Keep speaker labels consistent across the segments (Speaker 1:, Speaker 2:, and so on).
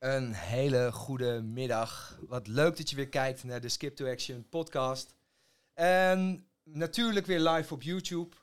Speaker 1: Een hele goede middag. Wat leuk dat je weer kijkt naar de Skip to Action podcast. En natuurlijk weer live op YouTube.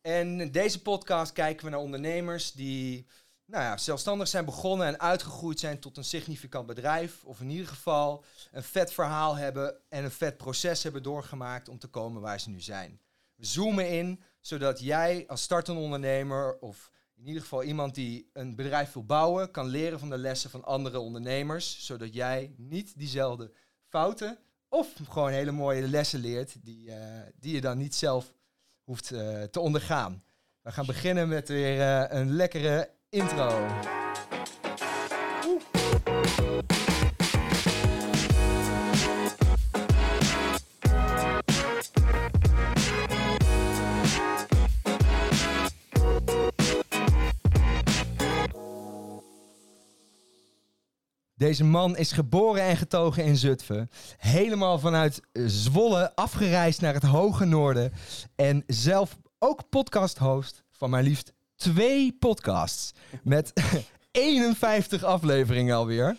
Speaker 1: En in deze podcast kijken we naar ondernemers die nou ja, zelfstandig zijn begonnen en uitgegroeid zijn tot een significant bedrijf. Of in ieder geval een vet verhaal hebben en een vet proces hebben doorgemaakt om te komen waar ze nu zijn. We zoomen in zodat jij als startende ondernemer of in ieder geval iemand die een bedrijf wil bouwen, kan leren van de lessen van andere ondernemers, zodat jij niet diezelfde fouten of gewoon hele mooie lessen leert die, eh, die je dan niet zelf hoeft eh, te ondergaan. We gaan beginnen met weer eh, een lekkere intro. Deze man is geboren en getogen in Zutphen. Helemaal vanuit Zwolle afgereisd naar het hoge noorden. En zelf ook podcast-host van maar liefst twee podcasts. Met 51 afleveringen alweer.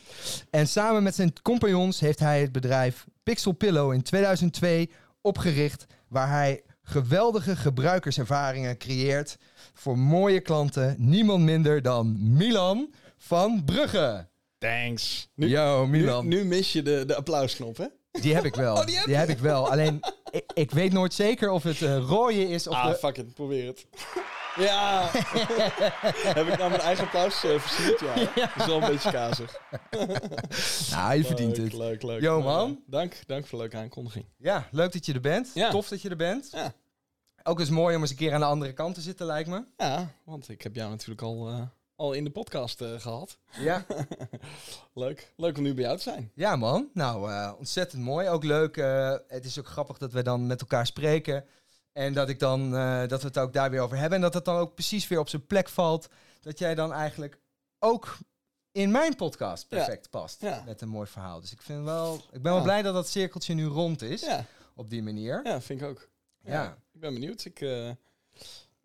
Speaker 1: En samen met zijn compagnons heeft hij het bedrijf Pixel Pillow in 2002 opgericht. Waar hij geweldige gebruikerservaringen creëert voor mooie klanten. Niemand minder dan Milan van Brugge.
Speaker 2: Thanks.
Speaker 1: Nu, Yo, Milan.
Speaker 2: Nu, nu, mis je de, de applausknop, hè?
Speaker 1: Die heb ik wel.
Speaker 2: Oh, die heb, die
Speaker 1: heb ik wel. Alleen, ik, ik, weet nooit zeker of het uh, rooien is of
Speaker 2: Ah,
Speaker 1: de...
Speaker 2: fuck it. Probeer het. ja! heb ik nou mijn eigen applaus uh, versierd? Ja. Dat is wel een beetje kazig.
Speaker 1: nou, je verdient
Speaker 2: leuk,
Speaker 1: het.
Speaker 2: Leuk, leuk.
Speaker 1: Yo, man.
Speaker 2: dank, dank voor de leuke aankondiging.
Speaker 1: Ja, leuk dat je er bent.
Speaker 2: Ja.
Speaker 1: Tof dat je er bent.
Speaker 2: Ja.
Speaker 1: Ook eens mooi om eens een keer aan de andere kant te zitten, lijkt me.
Speaker 2: Ja, want ik heb jou natuurlijk al... Uh, al in de podcast uh, gehad.
Speaker 1: Ja.
Speaker 2: leuk. Leuk om nu bij jou te zijn.
Speaker 1: Ja, man. Nou, uh, ontzettend mooi. Ook leuk. Uh, het is ook grappig dat we dan met elkaar spreken. En dat, ik dan, dat we het ook daar weer over hebben. En dat het dan ook precies weer op zijn plek valt. Dat jij dan eigenlijk ook in mijn podcast perfect
Speaker 2: ja.
Speaker 1: past.
Speaker 2: Ja.
Speaker 1: Met een mooi verhaal. Dus ik, vind wel, ik ben wel blij dat dat cirkeltje nu rond is. Op die manier.
Speaker 2: Ja, vind ik ook.
Speaker 1: Ja.
Speaker 2: Ik ben benieuwd. Ik...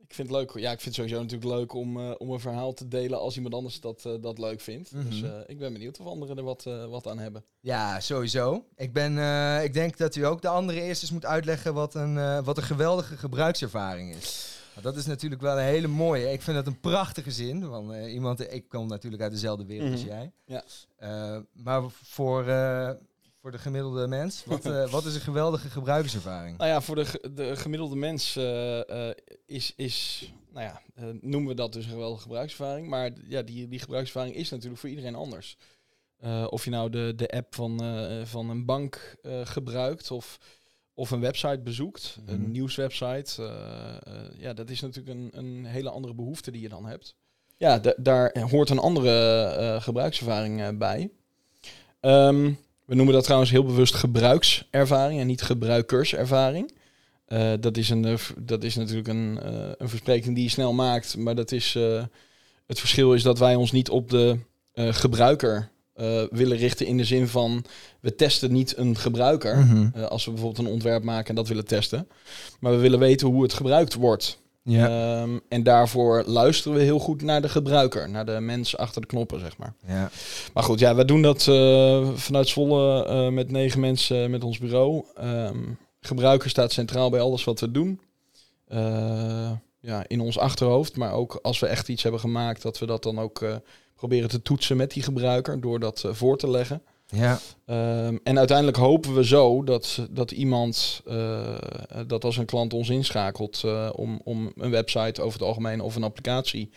Speaker 2: Ik vind het leuk. Ja, ik vind het sowieso natuurlijk leuk om, uh, om een verhaal te delen als iemand anders dat, uh, dat leuk vindt.
Speaker 1: Mhm.
Speaker 2: Dus uh, ik ben benieuwd of anderen er wat, wat aan hebben.
Speaker 1: Ja, sowieso. Ik, ben, ik denk dat u ook de andere eerst eens moet uitleggen wat een, wat een geweldige gebruikservaring is. Dat is natuurlijk wel een hele mooie. Ik vind dat een prachtige zin. Want iemand, ik kom natuurlijk uit dezelfde wereld als
Speaker 2: Mhm.
Speaker 1: jij.
Speaker 2: Ja.
Speaker 1: maar voor, voor de gemiddelde mens, wat, wat is een geweldige gebruikerservaring?
Speaker 2: Nou ja, voor de, de gemiddelde mens uh, uh, is, is, nou ja, noemen we dat dus een geweldige gebruikservaring. Maar ja, die, die gebruikservaring is natuurlijk voor iedereen anders. of je nou de, de app van, van een bank gebruikt of, of een website bezoekt,
Speaker 1: Mhm.
Speaker 2: een nieuwswebsite. ja, dat is natuurlijk een, een hele andere behoefte die je dan hebt. Ja, daar hoort een andere gebruikservaring bij. Um, we noemen dat trouwens heel bewust gebruikservaring en niet gebruikerservaring. Uh, dat, is een, uh, dat is natuurlijk een, uh, een verspreking die je snel maakt. Maar dat is, het verschil is dat wij ons niet op de gebruiker willen richten in de zin van we testen niet een gebruiker.
Speaker 1: Mm -hmm.
Speaker 2: als we bijvoorbeeld een ontwerp maken en dat willen testen. Maar we willen weten hoe het gebruikt wordt.
Speaker 1: Ja.
Speaker 2: Um, en daarvoor luisteren we heel goed naar de gebruiker, naar de mens achter de knoppen, zeg maar.
Speaker 1: Ja.
Speaker 2: Maar goed, ja, we doen dat uh, vanuit Zwolle uh, met negen mensen met ons bureau. Um, gebruiker staat centraal bij alles wat we doen. Uh, ja, in ons achterhoofd, maar ook als we echt iets hebben gemaakt, dat we dat dan ook proberen te toetsen met die gebruiker door dat voor te leggen.
Speaker 1: Ja.
Speaker 2: Um, en uiteindelijk hopen we zo dat, dat iemand, uh, dat als een klant ons inschakelt uh, om, om een website over het algemeen of een applicatie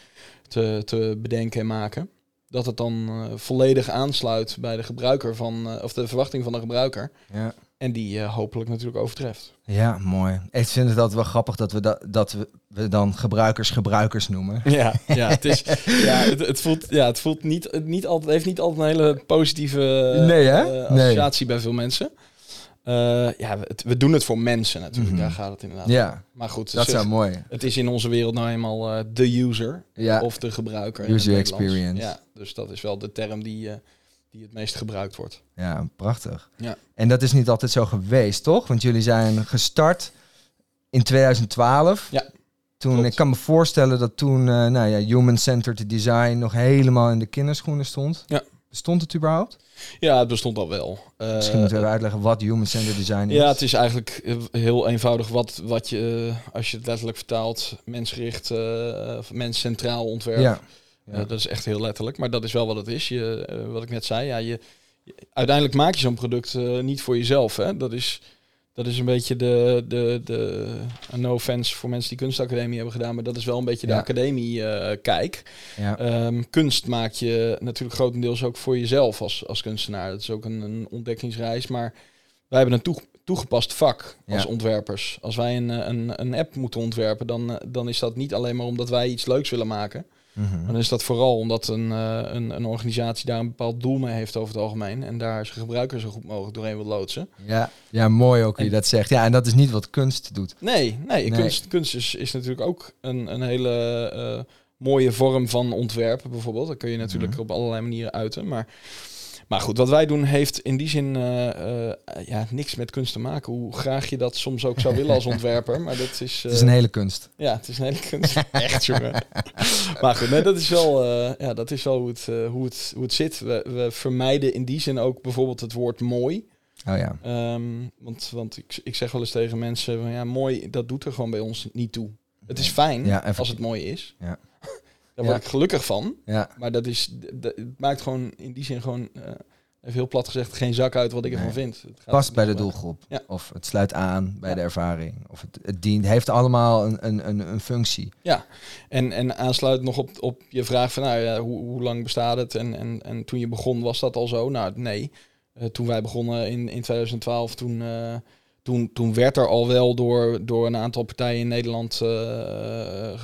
Speaker 2: te, te bedenken en maken, dat het dan uh, volledig aansluit bij de gebruiker van, of de verwachting van de gebruiker.
Speaker 1: Ja.
Speaker 2: En die hopelijk natuurlijk overtreft.
Speaker 1: Ja, mooi. Ik vind het altijd wel grappig dat we, dat, dat we, we dan gebruikers gebruikers noemen.
Speaker 2: Ja, ja, het, is, ja, het, het, voelt, ja, het voelt niet, het niet altijd, heeft niet altijd een hele positieve
Speaker 1: nee, hè?
Speaker 2: Uh, associatie nee. bij veel mensen. Uh, ja, we, het, we, doen het voor mensen natuurlijk,
Speaker 1: Mhm.
Speaker 2: daar gaat het inderdaad
Speaker 1: Ja,
Speaker 2: om. Maar goed,
Speaker 1: dat wel mooi.
Speaker 2: het is in onze wereld nou eenmaal eh, de user
Speaker 1: Ja.
Speaker 2: of de gebruiker.
Speaker 1: User experience.
Speaker 2: Ja, dus dat is wel de term die, eh, die het meest gebruikt wordt.
Speaker 1: Ja, prachtig.
Speaker 2: Ja.
Speaker 1: En dat is niet altijd zo geweest, toch? Want jullie zijn gestart in 2012.
Speaker 2: Ja,
Speaker 1: Toen,
Speaker 2: klopt.
Speaker 1: ik kan me voorstellen dat toen uh, nou ja, human-centered design nog helemaal in de kinderschoenen stond.
Speaker 2: Ja.
Speaker 3: Bestond het überhaupt?
Speaker 2: Ja, het bestond al wel. Uh,
Speaker 3: Misschien moeten we uitleggen wat human-centered design is.
Speaker 2: Ja, het is eigenlijk heel eenvoudig wat, wat je, als je het letterlijk vertaalt, mensgericht, uh, mens centraal ontwerp. Ja. Ja. dat is echt heel letterlijk, maar dat is wel wat het is. Je, wat ik net zei, ja, je, uiteindelijk maak je zo'n product niet voor jezelf. Hè? Dat is dat is een beetje de, de, de no offense voor mensen die kunstacademie hebben gedaan, maar dat is wel een beetje de academie uh, kijk. Ja. Ehm, kunst maak je natuurlijk grotendeels ook voor jezelf als, als kunstenaar. Dat is ook een, een ontdekkingsreis, maar wij hebben een toegepast vak als ontwerpers. Als wij een, een, een app moeten ontwerpen, dan, dan is dat niet alleen maar omdat wij iets leuks willen maken. Mm Dan is dat vooral omdat een, uh, een, een organisatie daar een bepaald doel mee heeft over het algemeen. En daar zijn gebruikers zo goed mogelijk doorheen wil loodsen.
Speaker 3: Ja, ja mooi ook je dat zegt. Ja, en dat is niet wat kunst doet.
Speaker 2: Nee, nee, Kunst, kunst is, is natuurlijk ook een, een hele uh, mooie vorm van ontwerpen bijvoorbeeld. Dat kun je natuurlijk mhm. op allerlei manieren uiten. Maar maar goed, wat wij doen heeft in die zin uh, ja, niks met kunst te maken. Hoe graag je dat soms ook zou willen als ontwerper. Maar dat is,
Speaker 3: het is een hele kunst.
Speaker 2: Ja, het is een hele kunst. Echt, jongen. maar goed, nee, dat is wel, ja, dat is wel hoe, het, hoe, het, hoe het zit. We, we vermijden in die zin ook bijvoorbeeld het woord mooi.
Speaker 3: Oh ja.
Speaker 2: Um, want want ik, ik zeg wel eens tegen mensen, van, ja, mooi, dat doet er gewoon bij ons niet toe. Het is fijn ja, als het mooi is. Ja. Daar word ik gelukkig van. Ja. Maar dat is, dat, het maakt gewoon in die zin gewoon, uh, even heel plat gezegd, geen zak uit wat ik ervan vind. Het
Speaker 3: gaat Past bij de doelgroep. Ja. Of het sluit aan bij de ervaring. Of het, het dient, heeft allemaal een, een, een, een functie.
Speaker 2: Ja, en, en aansluit nog op, op je vraag van nou, ja, hoe, hoe lang bestaat het? En, en, en toen je begon, was dat al zo? Nou, nee. Uh, toen wij begonnen in, in 2012, toen... Uh, toen, toen werd er al wel door, door een aantal partijen in Nederland uh,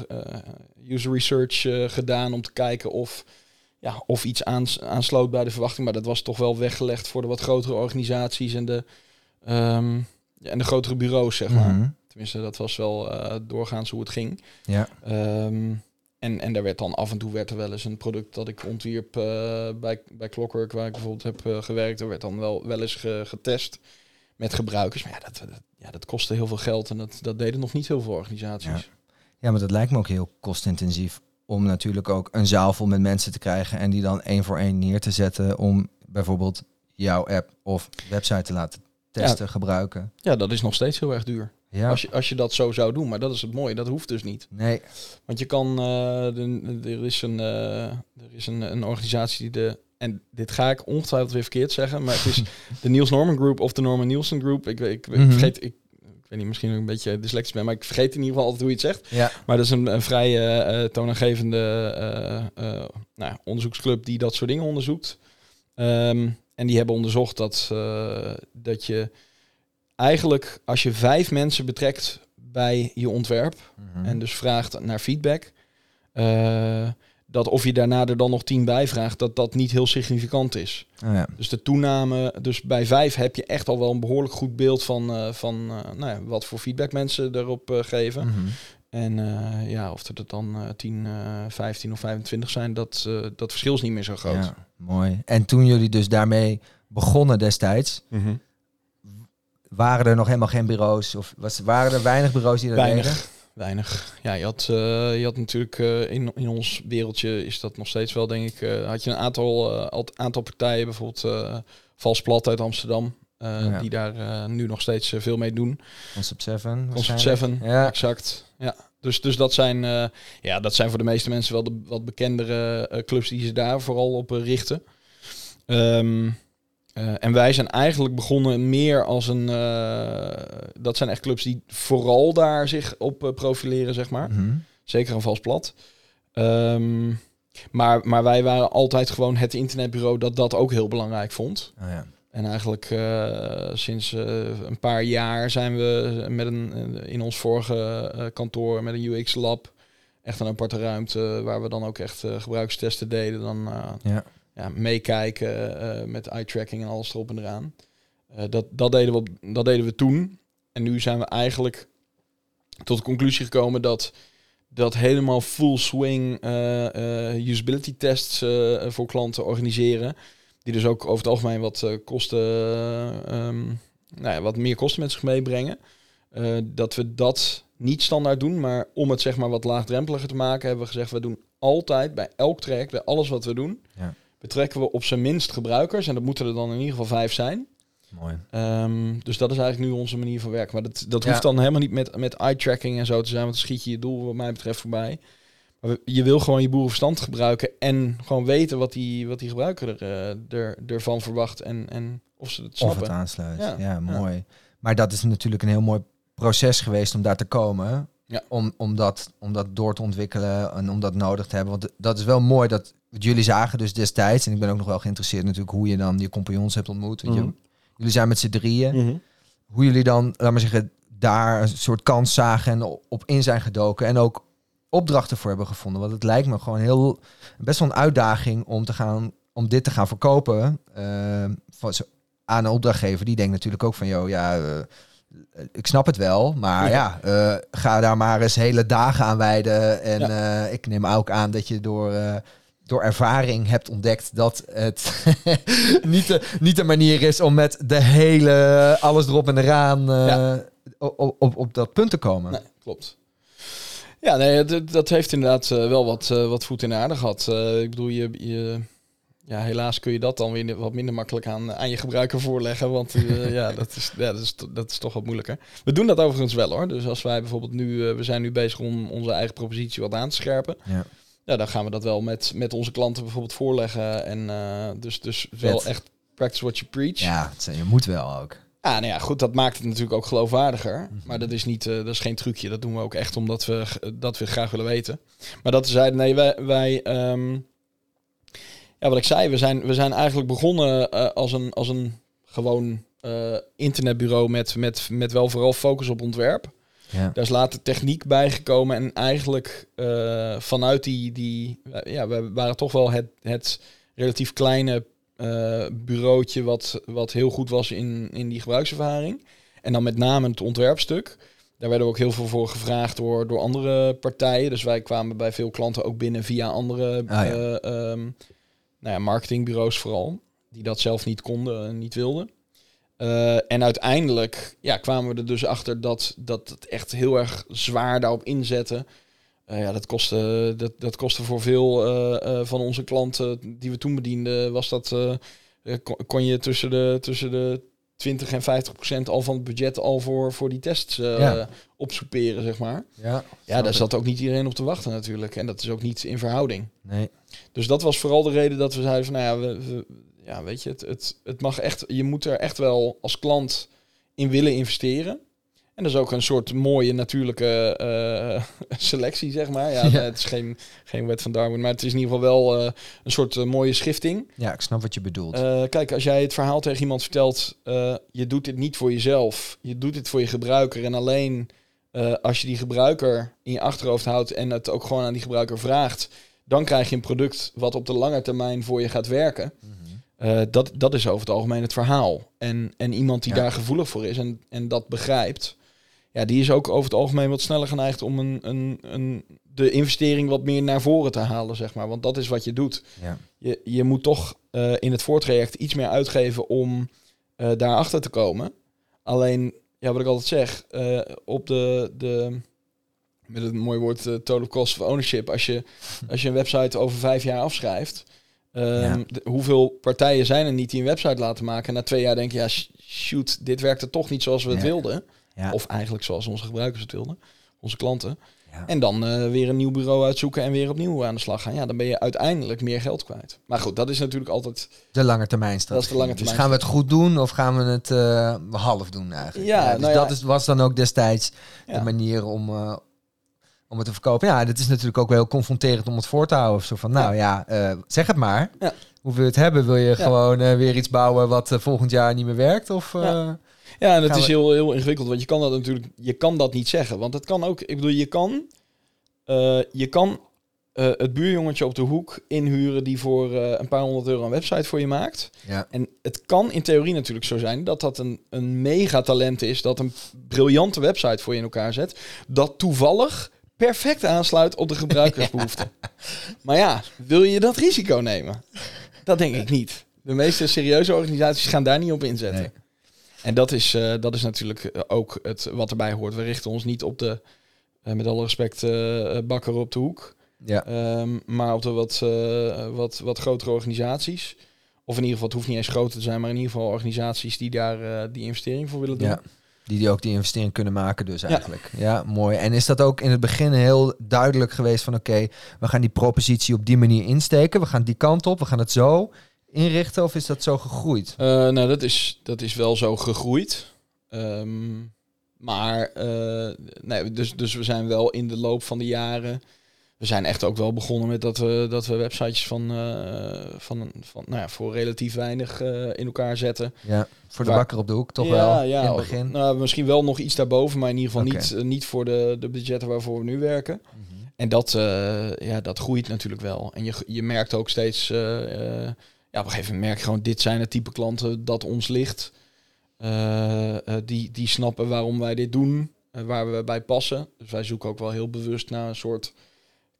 Speaker 2: user research uh, gedaan om te kijken of, ja, of iets aans, aansloot bij de verwachting. Maar dat was toch wel weggelegd voor de wat grotere organisaties en de, um, ja, en de grotere bureaus, zeg maar. Mhm. Tenminste, dat was wel uh, doorgaans hoe het ging. Ja. Um, en, en daar werd dan af en toe werd er wel eens een product dat ik ontwierp uh, bij, bij Clockwork, waar ik bijvoorbeeld heb uh, gewerkt. Er werd dan wel, wel eens ge, getest met gebruikers. Maar ja, dat, dat, ja, dat kostte heel veel geld en dat, dat deden nog niet heel veel organisaties. Ja.
Speaker 3: Ja, maar dat lijkt me ook heel kostintensief om natuurlijk ook een zaal vol met mensen te krijgen en die dan één voor één neer te zetten om bijvoorbeeld jouw app of website te laten testen, gebruiken.
Speaker 2: Ja, dat is nog steeds heel erg duur. Ja. Als, je, als je dat zo zou doen, maar dat is het mooie, dat hoeft dus niet.
Speaker 3: Nee.
Speaker 2: Want je kan, uh, er is, een, uh, er is een, een organisatie die de, en dit ga ik ongetwijfeld weer verkeerd zeggen, maar het is de Niels Norman Group of de Norman Nielsen Group. Ik, ik, ik mm vergeet, ik ik weet niet, misschien een beetje dyslectisch ben, maar ik vergeet in ieder geval altijd hoe je het zegt. Ja. Maar dat is een, een vrij uh, toonaangevende uh, nou, onderzoeksclub die dat soort dingen onderzoekt. Um, en die hebben onderzocht dat, dat je eigenlijk als je vijf mensen betrekt bij je ontwerp mhm. en dus vraagt naar feedback, dat of je daarna er dan nog tien bij vraagt, dat dat niet heel significant is. Oh ja. Dus de toename, dus bij vijf heb je echt al wel een behoorlijk goed beeld van, uh, van uh, nou ja, wat voor feedback mensen erop uh, geven. Mm -hmm. En ja, of er dan 10, 15 of 25 zijn, dat, dat verschil is niet meer zo groot. Ja,
Speaker 3: mooi. En toen jullie dus daarmee begonnen destijds, mm -hmm. waren er nog helemaal geen bureaus? Of was, waren er weinig bureaus die dat weinig. deden?
Speaker 2: Weinig. Ja, je had, uh, je had natuurlijk uh, in, in ons wereldje is dat nog steeds wel, denk ik. Uh, had je een aantal, aantal partijen, bijvoorbeeld Vals Plat uit Amsterdam, ja. die daar nu nog steeds veel mee doen.
Speaker 3: Concept 7.
Speaker 2: Concept 7, ja. exact. Ja. Dus, dus dat, zijn, ja, dat zijn voor de meeste mensen wel de wat bekendere clubs die ze daar vooral op richten. Um, uh, en wij zijn eigenlijk begonnen meer als een. Uh, dat zijn echt clubs die vooral daar zich op uh, profileren, zeg maar. Mm -hmm. Zeker een vals plat. Um, maar, maar wij waren altijd gewoon het internetbureau dat dat ook heel belangrijk vond. Oh ja. En eigenlijk sinds een paar jaar zijn we met een, in ons vorige kantoor met een UX lab. Echt een aparte ruimte waar we dan ook echt gebruikstesten deden. Dan, ja ja, meekijken uh, met eye-tracking en alles erop en eraan. Uh, dat, dat, deden we, dat deden we toen. En nu zijn we eigenlijk tot de conclusie gekomen dat dat helemaal full swing uh, usability tests voor klanten organiseren. Die dus ook over het algemeen wat kosten, um, nou ja, wat meer kosten met zich meebrengen. dat we dat niet standaard doen, maar om het zeg maar wat laagdrempeliger te maken, hebben we gezegd, we doen altijd bij elk track, bij alles wat we doen, ja betrekken we op zijn minst gebruikers. En dat moeten er dan in ieder geval vijf zijn.
Speaker 1: Mooi.
Speaker 2: Ehm, dus dat is eigenlijk nu onze manier van werken. Maar dat, dat
Speaker 3: Ja.
Speaker 2: hoeft dan helemaal niet met, met eye-tracking en zo te zijn. Want dan schiet je je doel wat mij betreft voorbij. Maar je wil gewoon je boerenverstand gebruiken. En gewoon weten wat die, wat die gebruiker er, eh, er, ervan verwacht. En, en of ze het
Speaker 1: Of
Speaker 2: snappen.
Speaker 1: het aansluit.
Speaker 2: Ja.
Speaker 1: Ja, mooi. Maar dat is natuurlijk een heel mooi proces geweest om daar te komen.
Speaker 2: Ja.
Speaker 1: Om, om, dat, om dat door te ontwikkelen en om dat nodig te hebben. Want dat is wel mooi dat wat jullie zagen dus destijds. En ik ben ook nog wel geïnteresseerd natuurlijk hoe je dan je compagnons hebt ontmoet.
Speaker 2: Mhm.
Speaker 1: jullie zijn met z'n drieën.
Speaker 2: Mhm.
Speaker 1: Hoe jullie dan, laat maar zeggen, daar een soort kans zagen en op in zijn gedoken. En ook opdrachten voor hebben gevonden. Want het lijkt me gewoon heel best wel een uitdaging om te gaan om dit te gaan verkopen. van, zo- aan een opdrachtgever. Die denkt natuurlijk ook van, joh, ja, eh, ik snap het wel, maar ja, eh, ga daar maar eens hele dagen aan wijden. En ik neem ook aan dat je door, door ervaring hebt ontdekt dat het niet, de, niet de manier is om met de hele alles erop en eraan eh,
Speaker 2: Ja.
Speaker 1: op, op, op dat punt te komen.
Speaker 2: Nee, klopt. Ja, nee, dat, dat heeft inderdaad eh, wel wat, eh, wat voet in de aarde gehad. Eh, ik bedoel, je, je, ja, helaas kun je dat dan weer wat minder makkelijk aan, aan je gebruiker voorleggen. Want eh, ja, dat is, ja dat, is, dat is toch wat moeilijker. We doen dat overigens wel hoor. Dus als wij bijvoorbeeld nu, eh, we zijn nu bezig om onze eigen propositie wat aan te scherpen.
Speaker 1: Ja.
Speaker 2: Ja, dan gaan we dat wel met, met onze klanten bijvoorbeeld voorleggen. En eh, dus, dus wel
Speaker 1: Vet.
Speaker 2: echt practice what you preach.
Speaker 1: Ja, je moet wel ook.
Speaker 2: Ah, nou ja, goed, dat maakt het natuurlijk ook geloofwaardiger.
Speaker 1: Mhm.
Speaker 2: Maar dat is, niet, eh, dat is geen trucje. Dat doen we ook echt omdat we, dat we graag willen weten. Maar dat zeiden, nee, wij... wij ehm, ja, wat ik zei, we zijn, we zijn eigenlijk begonnen eh, als, een, als een gewoon internetbureau met, met, met wel vooral focus op ontwerp.
Speaker 1: Ja.
Speaker 2: Daar is later techniek bijgekomen en eigenlijk eh, vanuit die, die ja, we waren toch wel het, het relatief kleine eh bureautje wat, wat heel goed was in, in die gebruikservaring. En dan met name het ontwerpstuk. Daar werden we ook heel veel voor gevraagd door, door andere partijen. Dus wij kwamen bij veel klanten ook binnen via andere
Speaker 1: Ah, ja.
Speaker 2: eh, ehm, nou ja, marketingbureaus vooral. Die dat zelf niet konden en niet wilden. Eh, en uiteindelijk ja, kwamen we er dus achter dat, dat het echt heel erg zwaar daarop inzetten. Eh, ja, dat kostte, dat, dat kostte voor veel eh, van onze klanten die we toen bedienden, was dat, kon, je tussen de, tussen de 20 en 50 procent al van het budget al voor, voor die tests
Speaker 1: Ja.
Speaker 2: opsoeperen, zeg maar.
Speaker 1: Ja,
Speaker 2: Ja, daar zat ook niet iedereen op te wachten natuurlijk. En dat is ook niet in verhouding.
Speaker 1: Nee.
Speaker 2: Dus dat was vooral de reden dat we zeiden van, nou ja, we, we- ja weet je, het, het, het mag echt, je moet er echt wel als klant in willen investeren. En dat is ook een soort mooie natuurlijke eh, selectie, zeg maar. Ja,
Speaker 1: Ja.
Speaker 2: Het is geen, geen wet van Darwin, maar het is in ieder geval wel eh, een soort eh, mooie schifting.
Speaker 1: Ja, ik snap wat je bedoelt.
Speaker 2: Kijk, als jij het verhaal tegen iemand vertelt, je doet dit niet voor jezelf, je doet dit voor je gebruiker. En alleen als je die gebruiker in je achterhoofd houdt en het ook gewoon aan die gebruiker vraagt, dan krijg je een product wat op de lange termijn voor je gaat werken.
Speaker 1: Mhm.
Speaker 2: Eh, dat, dat is over het algemeen het verhaal. En, en iemand die
Speaker 1: Ja.
Speaker 2: daar gevoelig voor is en, en dat begrijpt, ja, die is ook over het algemeen wat sneller geneigd om een, een, een, de investering wat meer naar voren te halen, zeg maar. Want dat is wat je doet
Speaker 1: Ja.
Speaker 2: je, je moet toch eh, in het voortraject iets meer uitgeven om eh daarachter te komen. Alleen, ja, wat ik altijd zeg, op de, de, met het mooie woord total cost of ownership, als je, als je een website over vijf jaar afschrijft, ehm, de- hoeveel partijen zijn er niet die een website laten maken en na twee jaar denken, ja, sh- shoot, dit werkte toch niet zoals we het wilden. Of eigenlijk zoals onze gebruikers het wilden, onze klanten.
Speaker 1: Ja.
Speaker 2: En dan eh, weer een nieuw bureau uitzoeken en weer opnieuw aan de slag gaan. Ja, dan ben je uiteindelijk meer geld kwijt. Maar goed, dat is natuurlijk altijd...
Speaker 1: De lange termijn strategie.
Speaker 2: Dat is de lange termijn
Speaker 1: Dus gaan we het goed doen of gaan we het eh, half doen eigenlijk?
Speaker 2: Ja,
Speaker 1: dus
Speaker 2: nou ja.
Speaker 1: dat is, was dan ook destijds de manier om, eh, om het te verkopen. Ja, dat is natuurlijk ook wel heel confronterend om het voor te houden. Zo van, nou ja, eh, zeg het maar.
Speaker 2: Ja.
Speaker 1: Hoe wil je het hebben? Wil je gewoon eh, weer iets bouwen wat eh, volgend jaar niet meer werkt? Of,
Speaker 2: Ja. En het is
Speaker 1: we-
Speaker 2: heel, heel ingewikkeld, want je kan dat natuurlijk, je kan dat niet zeggen. Want het kan ook, ik bedoel, je kan, je kan het buurjongetje op de hoek inhuren die voor een paar honderd euro een website voor je maakt.
Speaker 1: ja.
Speaker 2: En het kan in theorie natuurlijk zo zijn dat dat een, een megatalent is, dat een briljante website voor je in elkaar zet, dat toevallig perfect aansluit op de gebruikersbehoeften. Maar ja, wil je dat risico nemen? Dat denk ik niet. De meeste serieuze organisaties gaan daar niet op inzetten.
Speaker 1: Nee.
Speaker 2: En dat is, eh, dat is natuurlijk eh, ook het, wat erbij hoort. We richten ons niet op de, eh, met alle respect, bakker op de hoek.
Speaker 1: Ja.
Speaker 2: Ehm, maar op de wat, wat, wat grotere organisaties. Of in ieder geval, het hoeft niet eens groter te zijn, maar in ieder geval organisaties die daar die investering voor willen doen.
Speaker 1: Ja. Die, die ook die investering kunnen maken dus eigenlijk. Ja. mooi. En is dat ook in het begin heel duidelijk geweest van oké, we gaan die propositie op die manier insteken. We gaan die kant op, we gaan het zo inrichten of is dat zo gegroeid?
Speaker 2: Eh, nou, dat is, dat is wel zo gegroeid. Ehm, maar, eh, nee, dus, dus we zijn wel in de loop van de jaren... We zijn echt ook wel begonnen met dat we, dat we websites van, eh, van, van nou ja, voor relatief weinig eh, in elkaar zetten.
Speaker 1: Ja, voor de
Speaker 2: Waar-
Speaker 1: bakker op de hoek toch
Speaker 2: ja,
Speaker 1: wel
Speaker 2: ja,
Speaker 1: in het begin.
Speaker 2: Nou, misschien wel nog iets daarboven, maar in ieder geval niet, eh, niet voor de, de budgetten waarvoor we nu werken.
Speaker 1: Mhm.
Speaker 2: En dat, ja, dat groeit natuurlijk wel. En je, je merkt ook steeds, ja, op een gegeven moment merk je gewoon, dit zijn het type klanten dat ons ligt. Die, die snappen waarom wij dit doen, waar we bij passen. Dus wij zoeken ook wel heel bewust naar een soort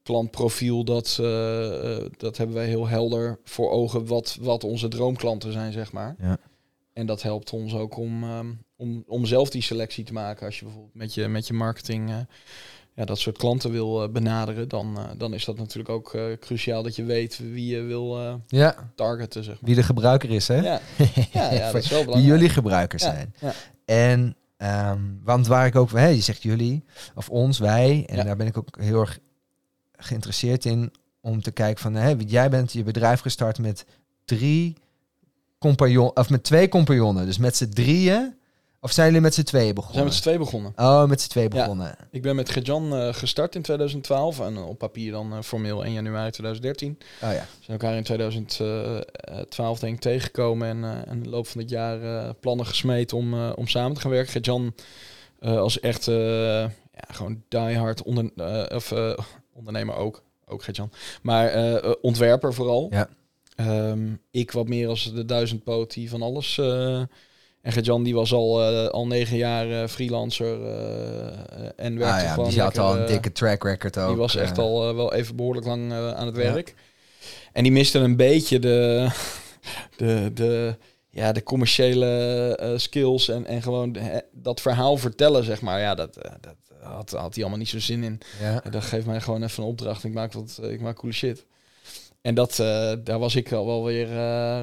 Speaker 2: klantprofiel. Dat, eh, eh, dat hebben wij heel helder voor ogen wat, wat onze droomklanten zijn, zeg maar.
Speaker 1: Ja.
Speaker 2: En dat helpt ons ook om, ehm, om, om zelf die selectie te maken. Als je bijvoorbeeld met je, met je marketing eh, ja, dat soort klanten wil benaderen, dan, dan is dat natuurlijk ook cruciaal dat je weet wie je wil
Speaker 1: Ja,
Speaker 2: targeten, zeg maar.
Speaker 1: wie de gebruiker is hè?
Speaker 2: Ja, ja, ja dat is wel
Speaker 1: Wie
Speaker 2: belangrijk.
Speaker 1: jullie gebruikers
Speaker 2: Ja,
Speaker 1: zijn.
Speaker 2: ja.
Speaker 1: En, ehm, want waar ik ook, hè, je zegt jullie, of ons, wij, en
Speaker 2: Ja.
Speaker 1: daar ben ik ook heel erg geïnteresseerd in om te kijken van, hè, jij bent je bedrijf gestart met drie compagnon, of met twee compagnonnen, dus met z'n drieën, of zijn jullie met z'n tweeën
Speaker 2: We zijn
Speaker 1: begonnen?
Speaker 2: met z'n twee begonnen.
Speaker 1: Oh, met z'n tweeën
Speaker 2: Ja.
Speaker 1: begonnen.
Speaker 2: Ik ben met Gejan eh, gestart in 2012 en op papier dan eh, formeel 1 januari 2013.
Speaker 1: Oh ja.
Speaker 2: We zijn elkaar in 2012 denk ik tegengekomen en eh, in de loop van het jaar plannen gesmeed om, om samen te gaan werken. Gejan als echt ja, gewoon diehard onder, of, ondernemer ook, ook Gejan, maar eh, eh, ontwerper vooral.
Speaker 1: Ja.
Speaker 2: Ehm, ik wat meer als de duizendpoot die van alles. eh, en Gejan die was al, al negen jaar freelancer en werkte
Speaker 1: Ah ja,
Speaker 2: gewoon
Speaker 1: die had al een dikke track record ook.
Speaker 2: die was echt al wel even behoorlijk lang aan het
Speaker 1: Ja.
Speaker 2: werk. En die miste een beetje de, de, de, ja, de commerciële skills en, en gewoon dat verhaal vertellen, zeg maar. Ja, dat, dat had, had hij allemaal niet zo zin in.
Speaker 1: Ja.
Speaker 2: Dat geeft mij gewoon even een opdracht. Ik maak, wat, ik maak coole shit. En dat, eh, daar was ik al wel weer... eh,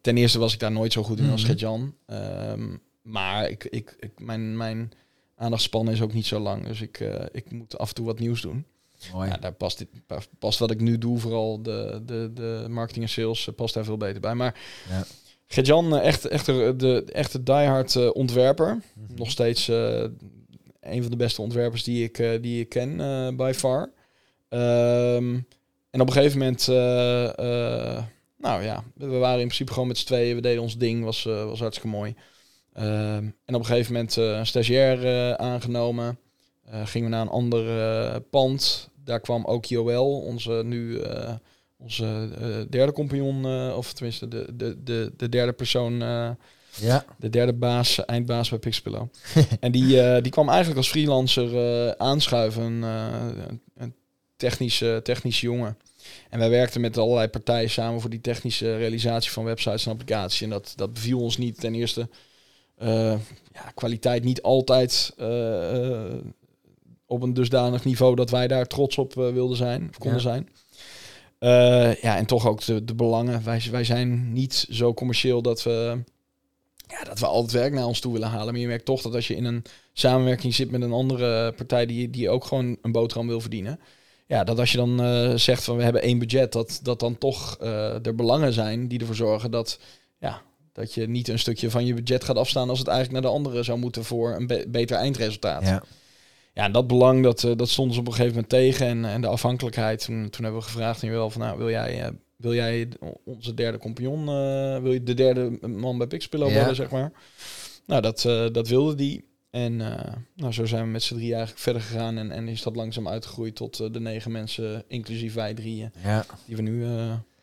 Speaker 2: ten eerste was ik daar nooit zo goed in als
Speaker 1: Mhm.
Speaker 2: Gert-Jan. Ehm, maar ik, ik, ik, mijn, mijn aandachtspannen is ook niet zo lang. Dus ik, eh, ik moet af en toe wat nieuws doen.
Speaker 1: Mooi.
Speaker 2: Ja, daar past, dit, pa- past wat ik nu doe, vooral de, de, de marketing en sales, past daar veel beter bij. Maar
Speaker 1: Ja.
Speaker 2: Gert-Jan, echt, echt de, de echte diehard eh, ontwerper.
Speaker 1: Mhm.
Speaker 2: Nog steeds een van de beste ontwerpers die ik, eh, die ik ken, eh by far. Ehm, en op een gegeven moment, eh, nou ja, we waren in principe gewoon met z'n tweeën. We deden ons ding, was, was hartstikke mooi. Ehm, en op een gegeven moment een stagiair aangenomen. Gingen we naar een ander pand. Daar kwam ook Joël, onze nu onze derde compagnon, of tenminste de, de, de, de derde persoon,
Speaker 1: Ja.
Speaker 2: de derde baas, eindbaas bij Pixpillow. en die, eh, die kwam eigenlijk als freelancer eh, aanschuiven, een, eh, technische, technische jongen. En wij werkten met allerlei partijen samen voor die technische realisatie van websites en applicaties. En dat, dat beviel ons niet. Ten eerste, eh, ja, kwaliteit niet altijd eh, eh, op een dusdanig niveau dat wij daar trots op eh, wilden zijn, of konden
Speaker 1: Ja.
Speaker 2: zijn. Eh, ja, en toch ook de, de belangen. Wij, wij zijn niet zo commercieel dat we, ja, dat we al het werk naar ons toe willen halen. Maar je merkt toch dat als je in een samenwerking zit met een andere partij die, die ook gewoon een boterham wil verdienen. Ja, dat als je dan eh, zegt van we hebben één budget, dat, dat dan toch eh, er belangen zijn die ervoor zorgen dat, ja, dat je niet een stukje van je budget gaat afstaan als het eigenlijk naar de andere zou moeten voor een be- beter eindresultaat.
Speaker 1: Ja.
Speaker 2: Ja, en dat belang, dat, eh, dat stonden ze op een gegeven moment tegen. En, en de afhankelijkheid, toen, toen hebben we gevraagd aan wel van, nou, wil jij, wil jij onze derde compagnon, eh, wil je de derde man bij Pixpillow
Speaker 1: Ja.
Speaker 2: worden, zeg maar? Nou, dat, eh, dat wilde die. En eh, nou, zo zijn we met z'n drie eigenlijk verder gegaan. En, en is dat langzaam uitgegroeid tot de negen mensen, inclusief wij drieën,
Speaker 1: ja.
Speaker 2: die we nu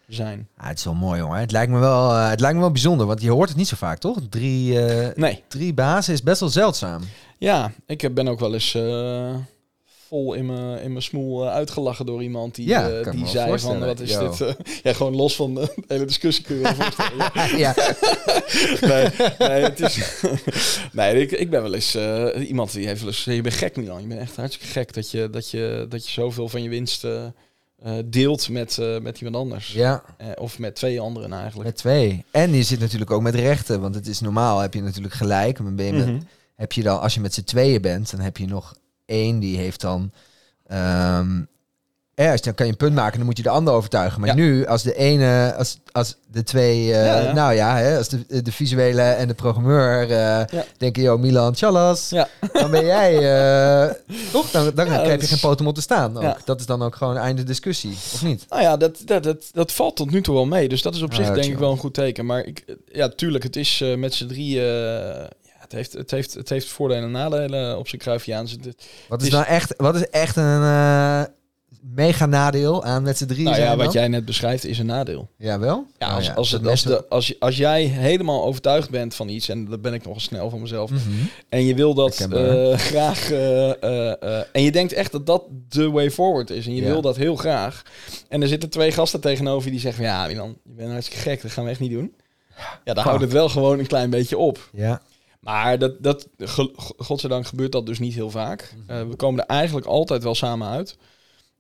Speaker 2: zijn.
Speaker 1: Ah, het is wel mooi, jongen. Het lijkt me wel, het lijkt me wel bijzonder, want je hoort het niet zo vaak, toch? Drie,
Speaker 2: Nee,
Speaker 1: drie bazen is best wel zeldzaam.
Speaker 2: ja, ik ben ook wel eens vol in mijn in mijn smoel eh, uitgelachen door iemand die,
Speaker 1: Ja,
Speaker 2: eh, die zei van, wat is
Speaker 1: Yo.
Speaker 2: dit? ja, gewoon los van de hele discussie kun je je wel voorstellen. Ja. nee, nee, het is, nee ik, ik ben wel eens eh, iemand die heeft wel eens... Je bent gek, Milan. Je bent echt hartstikke gek dat je, dat je, dat je zoveel van je winst... deelt met, met iemand anders.
Speaker 1: Ja,
Speaker 2: of met twee anderen eigenlijk.
Speaker 1: met twee. En je zit natuurlijk ook met rechten, want het is normaal, heb je natuurlijk gelijk. Dan ben je met,
Speaker 2: Mhm.
Speaker 1: heb je dan, als je met z'n tweeën bent, dan heb je nog één die heeft dan. ehm ja, als- dan kan je een punt maken, dan moet je de ander overtuigen. Maar
Speaker 2: Ja.
Speaker 1: nu, als de ene, als, als de twee, eh,
Speaker 2: Ja, ja.
Speaker 1: nou ja, hè, als de, de visuele en de programmeur eh, denken, yo, Milan,
Speaker 2: Ja.
Speaker 1: dan ben jij, eh, toch? Dan, krijg je geen poten om te staan. Ook. Dat is dan ook gewoon einde discussie, of niet?
Speaker 2: Nou ja, dat, dat, dat, dat valt tot nu toe wel mee. Dus dat is op
Speaker 1: Ah,
Speaker 2: zich denk ik wel een goed teken. Maar ik, ja, tuurlijk, het is met z'n drie... ja, het, heeft, het, heeft, het heeft voordelen en nadelen op zijn kruifje Het- het-
Speaker 1: Wat is
Speaker 2: is-
Speaker 1: nou echt, wat is echt een eh, mega nadeel aan met z'n drieën
Speaker 2: Nou ja, wat jij net beschrijft is een nadeel.
Speaker 1: Ja, wel?
Speaker 2: Ja,
Speaker 1: Oh
Speaker 2: als, als, het, als,
Speaker 1: mensen-
Speaker 2: de, als, als jij helemaal overtuigd bent van iets, en dat ben ik nogal snel van mezelf,
Speaker 1: Mhm.
Speaker 2: en je wil dat eh, graag, eh, en je denkt echt dat dat de way forward is, en je
Speaker 1: Ja.
Speaker 2: wil dat heel graag, en er zitten twee gasten tegenover die zeggen van, ja Milan, je bent hartstikke gek, dat gaan we echt niet doen. Ja, dan houdt het wel gewoon een klein beetje op.
Speaker 1: Ja.
Speaker 2: Maar dat, dat, ge- godzijdank gebeurt dat dus niet heel vaak.
Speaker 1: Mhm.
Speaker 2: Eh, we komen er eigenlijk altijd wel samen uit.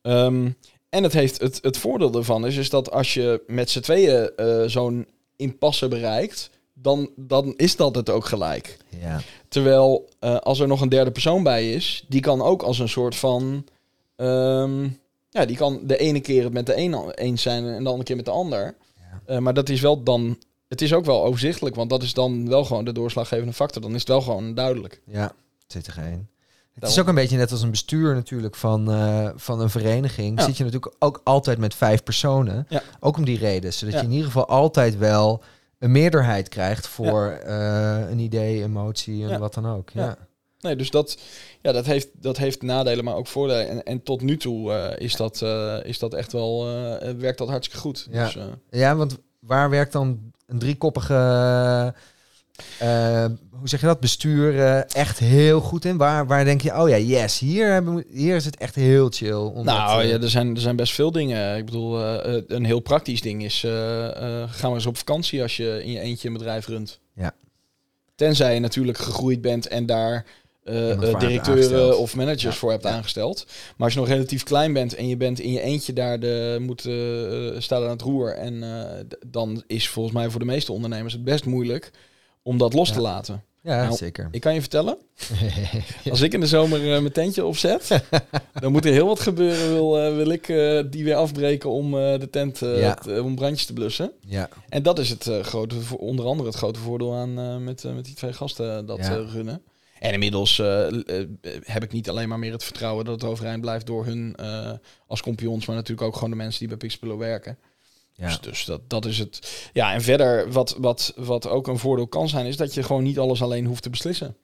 Speaker 2: Ehm, en het, heeft, het, het voordeel ervan is, is dat als je met z'n tweeën eh, zo'n impasse bereikt, dan, dan is dat het ook gelijk.
Speaker 1: Ja.
Speaker 2: Terwijl eh, als er nog een derde persoon bij is, die kan ook als een soort van... ehm, ja, die kan de ene keer het met de een eens zijn en de andere keer met de ander.
Speaker 1: Ja.
Speaker 2: Eh, maar dat is wel dan... Het is ook wel overzichtelijk, want dat is dan wel gewoon de doorslaggevende factor. Dan is het wel gewoon duidelijk.
Speaker 1: Ja, zit er geen. Het is ook een beetje net als een bestuur natuurlijk van, eh, van een vereniging.
Speaker 2: Ja.
Speaker 1: Zit je natuurlijk ook altijd met vijf personen.
Speaker 2: Ja.
Speaker 1: Ook om die reden. Zodat
Speaker 2: Ja.
Speaker 1: je in ieder geval altijd wel een meerderheid krijgt voor eh, een idee, emotie en wat dan ook. Ja.
Speaker 2: Nee, dus dat, ja, dat, heeft, dat heeft nadelen, maar ook voordelen. En, en tot nu toe eh, is, dat, is dat echt wel, werkt dat hartstikke goed.
Speaker 1: Ja.
Speaker 2: Dus,
Speaker 1: Ja, want waar werkt dan een driekoppige, eh, hoe zeg je dat, bestuur eh, echt heel goed in? Waar, waar denk je, oh ja, yes, hier, hebben we, hier is het echt heel chill. Omdat,
Speaker 2: nou
Speaker 1: eh,
Speaker 2: ja, er zijn, er zijn best veel dingen. Ik bedoel, een heel praktisch ding is, gaan we eens op vakantie als je in je eentje een bedrijf runt.
Speaker 1: Ja.
Speaker 2: Tenzij je natuurlijk gegroeid bent en daar eh, eh, directeuren of managers
Speaker 1: Ja.
Speaker 2: voor hebt
Speaker 1: Ja.
Speaker 2: aangesteld. Maar als je nog relatief klein bent en je bent in je eentje daar de, moet eh, staan aan het roer. En dan is volgens mij voor de meeste ondernemers het best moeilijk om dat los
Speaker 1: Ja.
Speaker 2: te laten.
Speaker 1: ja,
Speaker 2: nou,
Speaker 1: zeker.
Speaker 2: Ik kan je vertellen, als ik in de zomer mijn tentje opzet, dan moet er heel wat gebeuren. Wil, wil ik die weer afbreken om de tent,
Speaker 1: Ja.
Speaker 2: om brandjes te blussen.
Speaker 1: ja.
Speaker 2: En dat is het grote, onder andere het grote voordeel aan met, met die twee gasten dat
Speaker 1: Ja.
Speaker 2: runnen. En inmiddels eh, eh, heb ik niet alleen maar meer het vertrouwen dat het overeind blijft door hun eh, als kompions, maar natuurlijk ook gewoon de mensen die bij Pixpillow werken.
Speaker 1: Ja.
Speaker 2: Dus, dus dat, dat is het. Ja, en verder, wat, wat, wat ook een voordeel kan zijn, is dat je gewoon niet alles alleen hoeft te beslissen.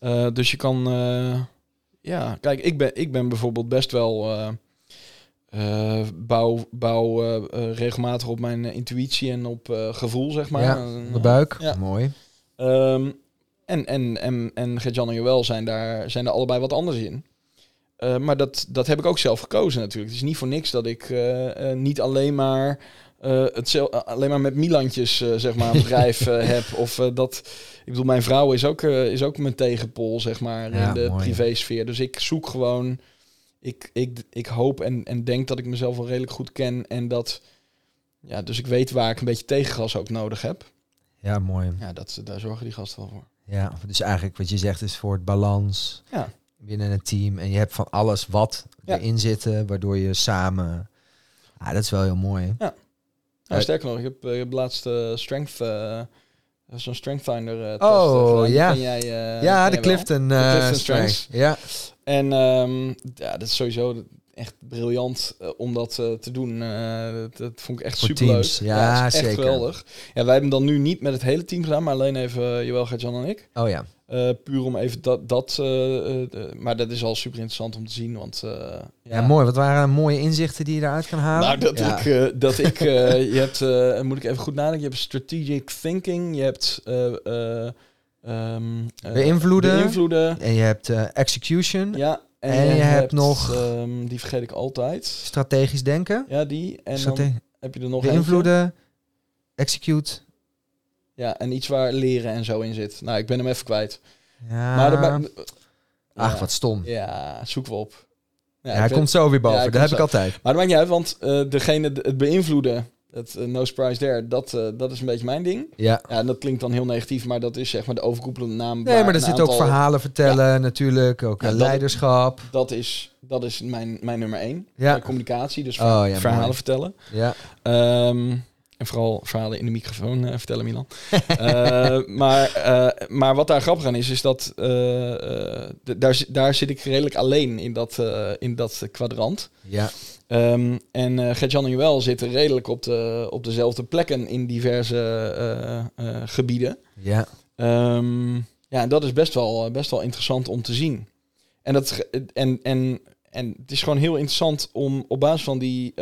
Speaker 1: Nee.
Speaker 2: Dus je kan, ja, kijk, ik ben, ik ben bijvoorbeeld best wel bouw, bouw regelmatig op mijn intuïtie en op gevoel, zeg maar.
Speaker 1: Ja, de buik,
Speaker 2: Ja.
Speaker 1: mooi.
Speaker 2: Ehm, en en, en, en Gert-Jan en Joël zijn daar, zijn daar allebei wat anders in. Eh, maar dat, dat heb ik ook zelf gekozen natuurlijk. Het is niet voor niks dat ik eh, eh, niet alleen maar, het alleen maar met Milantjes zeg maar, een bedrijf heb. Of dat, ik bedoel, mijn vrouw is ook, is ook mijn tegenpol zeg maar,
Speaker 1: Ja,
Speaker 2: in de
Speaker 1: mooi.
Speaker 2: privésfeer. Dus ik zoek gewoon, ik, ik, ik hoop en, en denk dat ik mezelf wel redelijk goed ken. En dat, ja, dus ik weet waar ik een beetje tegengas ook nodig heb.
Speaker 1: Ja, mooi.
Speaker 2: Ja, dat, daar zorgen die gasten wel voor.
Speaker 1: Ja, dus eigenlijk wat je zegt is voor het balans
Speaker 2: Ja.
Speaker 1: binnen een team. En je hebt van alles wat
Speaker 2: Ja.
Speaker 1: erin zitten, waardoor je samen... Ah, dat is wel heel mooi.
Speaker 2: Nou,
Speaker 1: Eh,
Speaker 2: sterker nog, ik heb, ik heb laatst eh, strength, eh, zo'n strength finder eh, test
Speaker 1: Oh,
Speaker 2: eh,
Speaker 1: ja.
Speaker 2: jij, eh,
Speaker 1: ja, de. Clifton,
Speaker 2: De
Speaker 1: eh
Speaker 2: Clifton
Speaker 1: strength.
Speaker 2: Strength.
Speaker 1: Ja,
Speaker 2: En ehm, ja, dat is sowieso echt briljant eh, om dat eh, te doen. Eh, dat, dat vond ik echt
Speaker 1: Voor
Speaker 2: super leuk.
Speaker 1: teams. Ja,
Speaker 2: echt
Speaker 1: zeker.
Speaker 2: geweldig. Ja, wij hebben dan nu niet met het hele team gedaan, maar alleen even Joël, Gert-Jan en ik.
Speaker 1: oh ja.
Speaker 2: Puur om even dat, dat maar dat is al super interessant om te zien, want eh,
Speaker 1: Ja, mooi. Wat waren mooie inzichten die je eruit kan halen?
Speaker 2: Nou, dat
Speaker 1: ja.
Speaker 2: ik, dat ik je hebt, moet ik even goed nadenken, je hebt strategic thinking, je hebt eh, eh, ehm, eh,
Speaker 1: Beïnvloeden.
Speaker 2: beïnvloeden,
Speaker 1: En je hebt execution,
Speaker 2: ja, en,
Speaker 1: En je hebt nog-
Speaker 2: ehm, die vergeet ik altijd,
Speaker 1: strategisch denken,
Speaker 2: ja die, en
Speaker 1: strate-
Speaker 2: dan heb je er nog
Speaker 1: beïnvloeden, execute.
Speaker 2: ja, en iets waar leren en zo in zit. Nou, ik ben hem even kwijt.
Speaker 1: Ja.
Speaker 2: Maar
Speaker 1: Ach,
Speaker 2: ja,
Speaker 1: wat stom.
Speaker 2: Ja, zoeken we op. Ja,
Speaker 1: Ja, hij
Speaker 2: weet-
Speaker 1: komt zo weer boven. Dat heb ik altijd.
Speaker 2: Maar dat maakt niet uit, want eh, degene, het beïnvloeden, het eh, no surprise there, dat, eh, dat is een beetje mijn ding.
Speaker 1: Ja.
Speaker 2: Ja, en dat klinkt dan heel negatief, maar dat is zeg maar de overkoepelende naam.
Speaker 1: Nee, maar er zit ook verhalen vertellen natuurlijk. Ook
Speaker 2: Ja, dat-
Speaker 1: leiderschap.
Speaker 2: Dat is, dat is mijn, mijn nummer één.
Speaker 1: Ja.
Speaker 2: Eh, communicatie, dus
Speaker 1: Oh,
Speaker 2: verhalen
Speaker 1: mooi.
Speaker 2: vertellen.
Speaker 1: Ja.
Speaker 2: Ehm, en vooral verhalen in de microfoon vertellen, Milan. Maar, maar wat daar grappig aan is, is dat daar, daar zit ik redelijk alleen in dat, in dat kwadrant.
Speaker 1: Ja.
Speaker 2: Ehm, en eh Gert-Jan en Joël zitten redelijk op, de, op dezelfde plekken in diverse eh, eh, gebieden.
Speaker 1: Ja.
Speaker 2: Ehm, ja, en dat is best wel, best wel interessant om te zien. En, dat, en, en, en het is gewoon heel interessant om op basis van die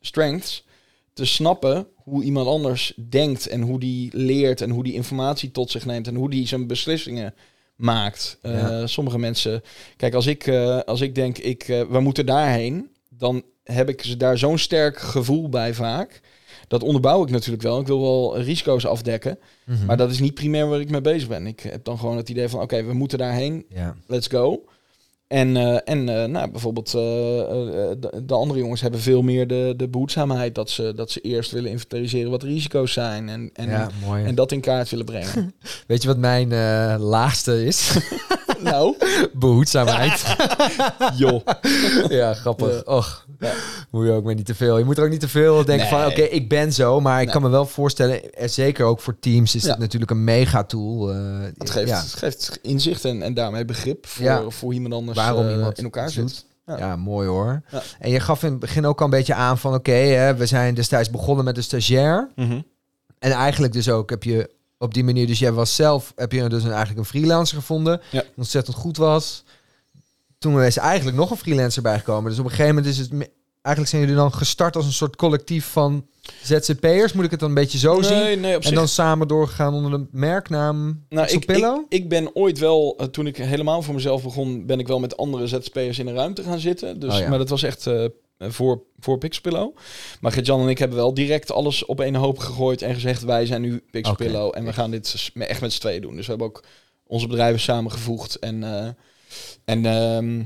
Speaker 2: strengths te snappen hoe iemand anders denkt en hoe die leert en hoe die informatie tot zich neemt en hoe die zijn beslissingen maakt.
Speaker 1: Ja.
Speaker 2: Sommige mensen, kijk, als ik, als ik denk, ik, we moeten daarheen, dan heb ik ze daar zo'n sterk gevoel bij vaak. Dat onderbouw ik natuurlijk wel. Ik wil wel risico's afdekken.
Speaker 1: Mhm.
Speaker 2: Maar dat is niet primair waar ik mee bezig ben. Ik heb dan gewoon het idee van, oké, we moeten daarheen,
Speaker 1: Ja.
Speaker 2: let's go. En, eh, en eh, nou, bijvoorbeeld eh, de, de andere jongens hebben veel meer de, de behoedzaamheid. Dat ze, dat ze eerst willen inventariseren wat de risico's zijn. En, en,
Speaker 1: ja,
Speaker 2: en dat in kaart willen brengen.
Speaker 1: Weet je wat mijn laagste is?
Speaker 2: nou,
Speaker 1: Behoedzaamheid.
Speaker 2: joh.
Speaker 1: ja, grappig. Och,
Speaker 2: Ja.
Speaker 1: moet je ook maar niet te veel. Je moet er ook niet te veel denken van, oké, ik ben zo. Maar ik kan me wel voorstellen, eh, zeker ook voor teams is
Speaker 2: Ja.
Speaker 1: het natuurlijk een mega tool.
Speaker 2: Het geeft,
Speaker 1: ja.
Speaker 2: het geeft inzicht en, en daarmee begrip voor, voor iemand anders
Speaker 1: Waarom
Speaker 2: eh,
Speaker 1: iemand
Speaker 2: in elkaar zit.
Speaker 1: doet.
Speaker 2: Ja.
Speaker 1: Ja. mooi hoor.
Speaker 2: Ja.
Speaker 1: En je gaf in het begin ook al een beetje aan van, oké, we zijn destijds begonnen met een stagiair.
Speaker 2: Mhm.
Speaker 1: En eigenlijk dus ook heb je op die manier, dus jij was zelf, heb je dus een, eigenlijk een freelancer gevonden,
Speaker 2: Ja.
Speaker 1: die ontzettend goed was. Toen is eigenlijk nog een freelancer bijgekomen. Dus op een gegeven moment is het, eigenlijk zijn jullie dan gestart als een soort collectief van ZZP'ers. Moet ik het dan een beetje zo zien?
Speaker 2: Nee, nee, op
Speaker 1: En
Speaker 2: zich
Speaker 1: dan samen doorgegaan onder de merknaam
Speaker 2: Nou, ik, ik, ik ben ooit wel, eh, toen ik helemaal voor mezelf begon, ben ik wel met andere ZSP'ers in een ruimte gaan zitten. Dus,
Speaker 1: Oh ja.
Speaker 2: Maar dat was echt eh, voor, voor Pixpillow. Maar Gert-Jan en ik hebben wel direct alles op één hoop gegooid en gezegd, wij zijn nu Pixpillow en we gaan dit echt met z'n tweeën doen. Dus we hebben ook onze bedrijven samengevoegd en, eh en ehm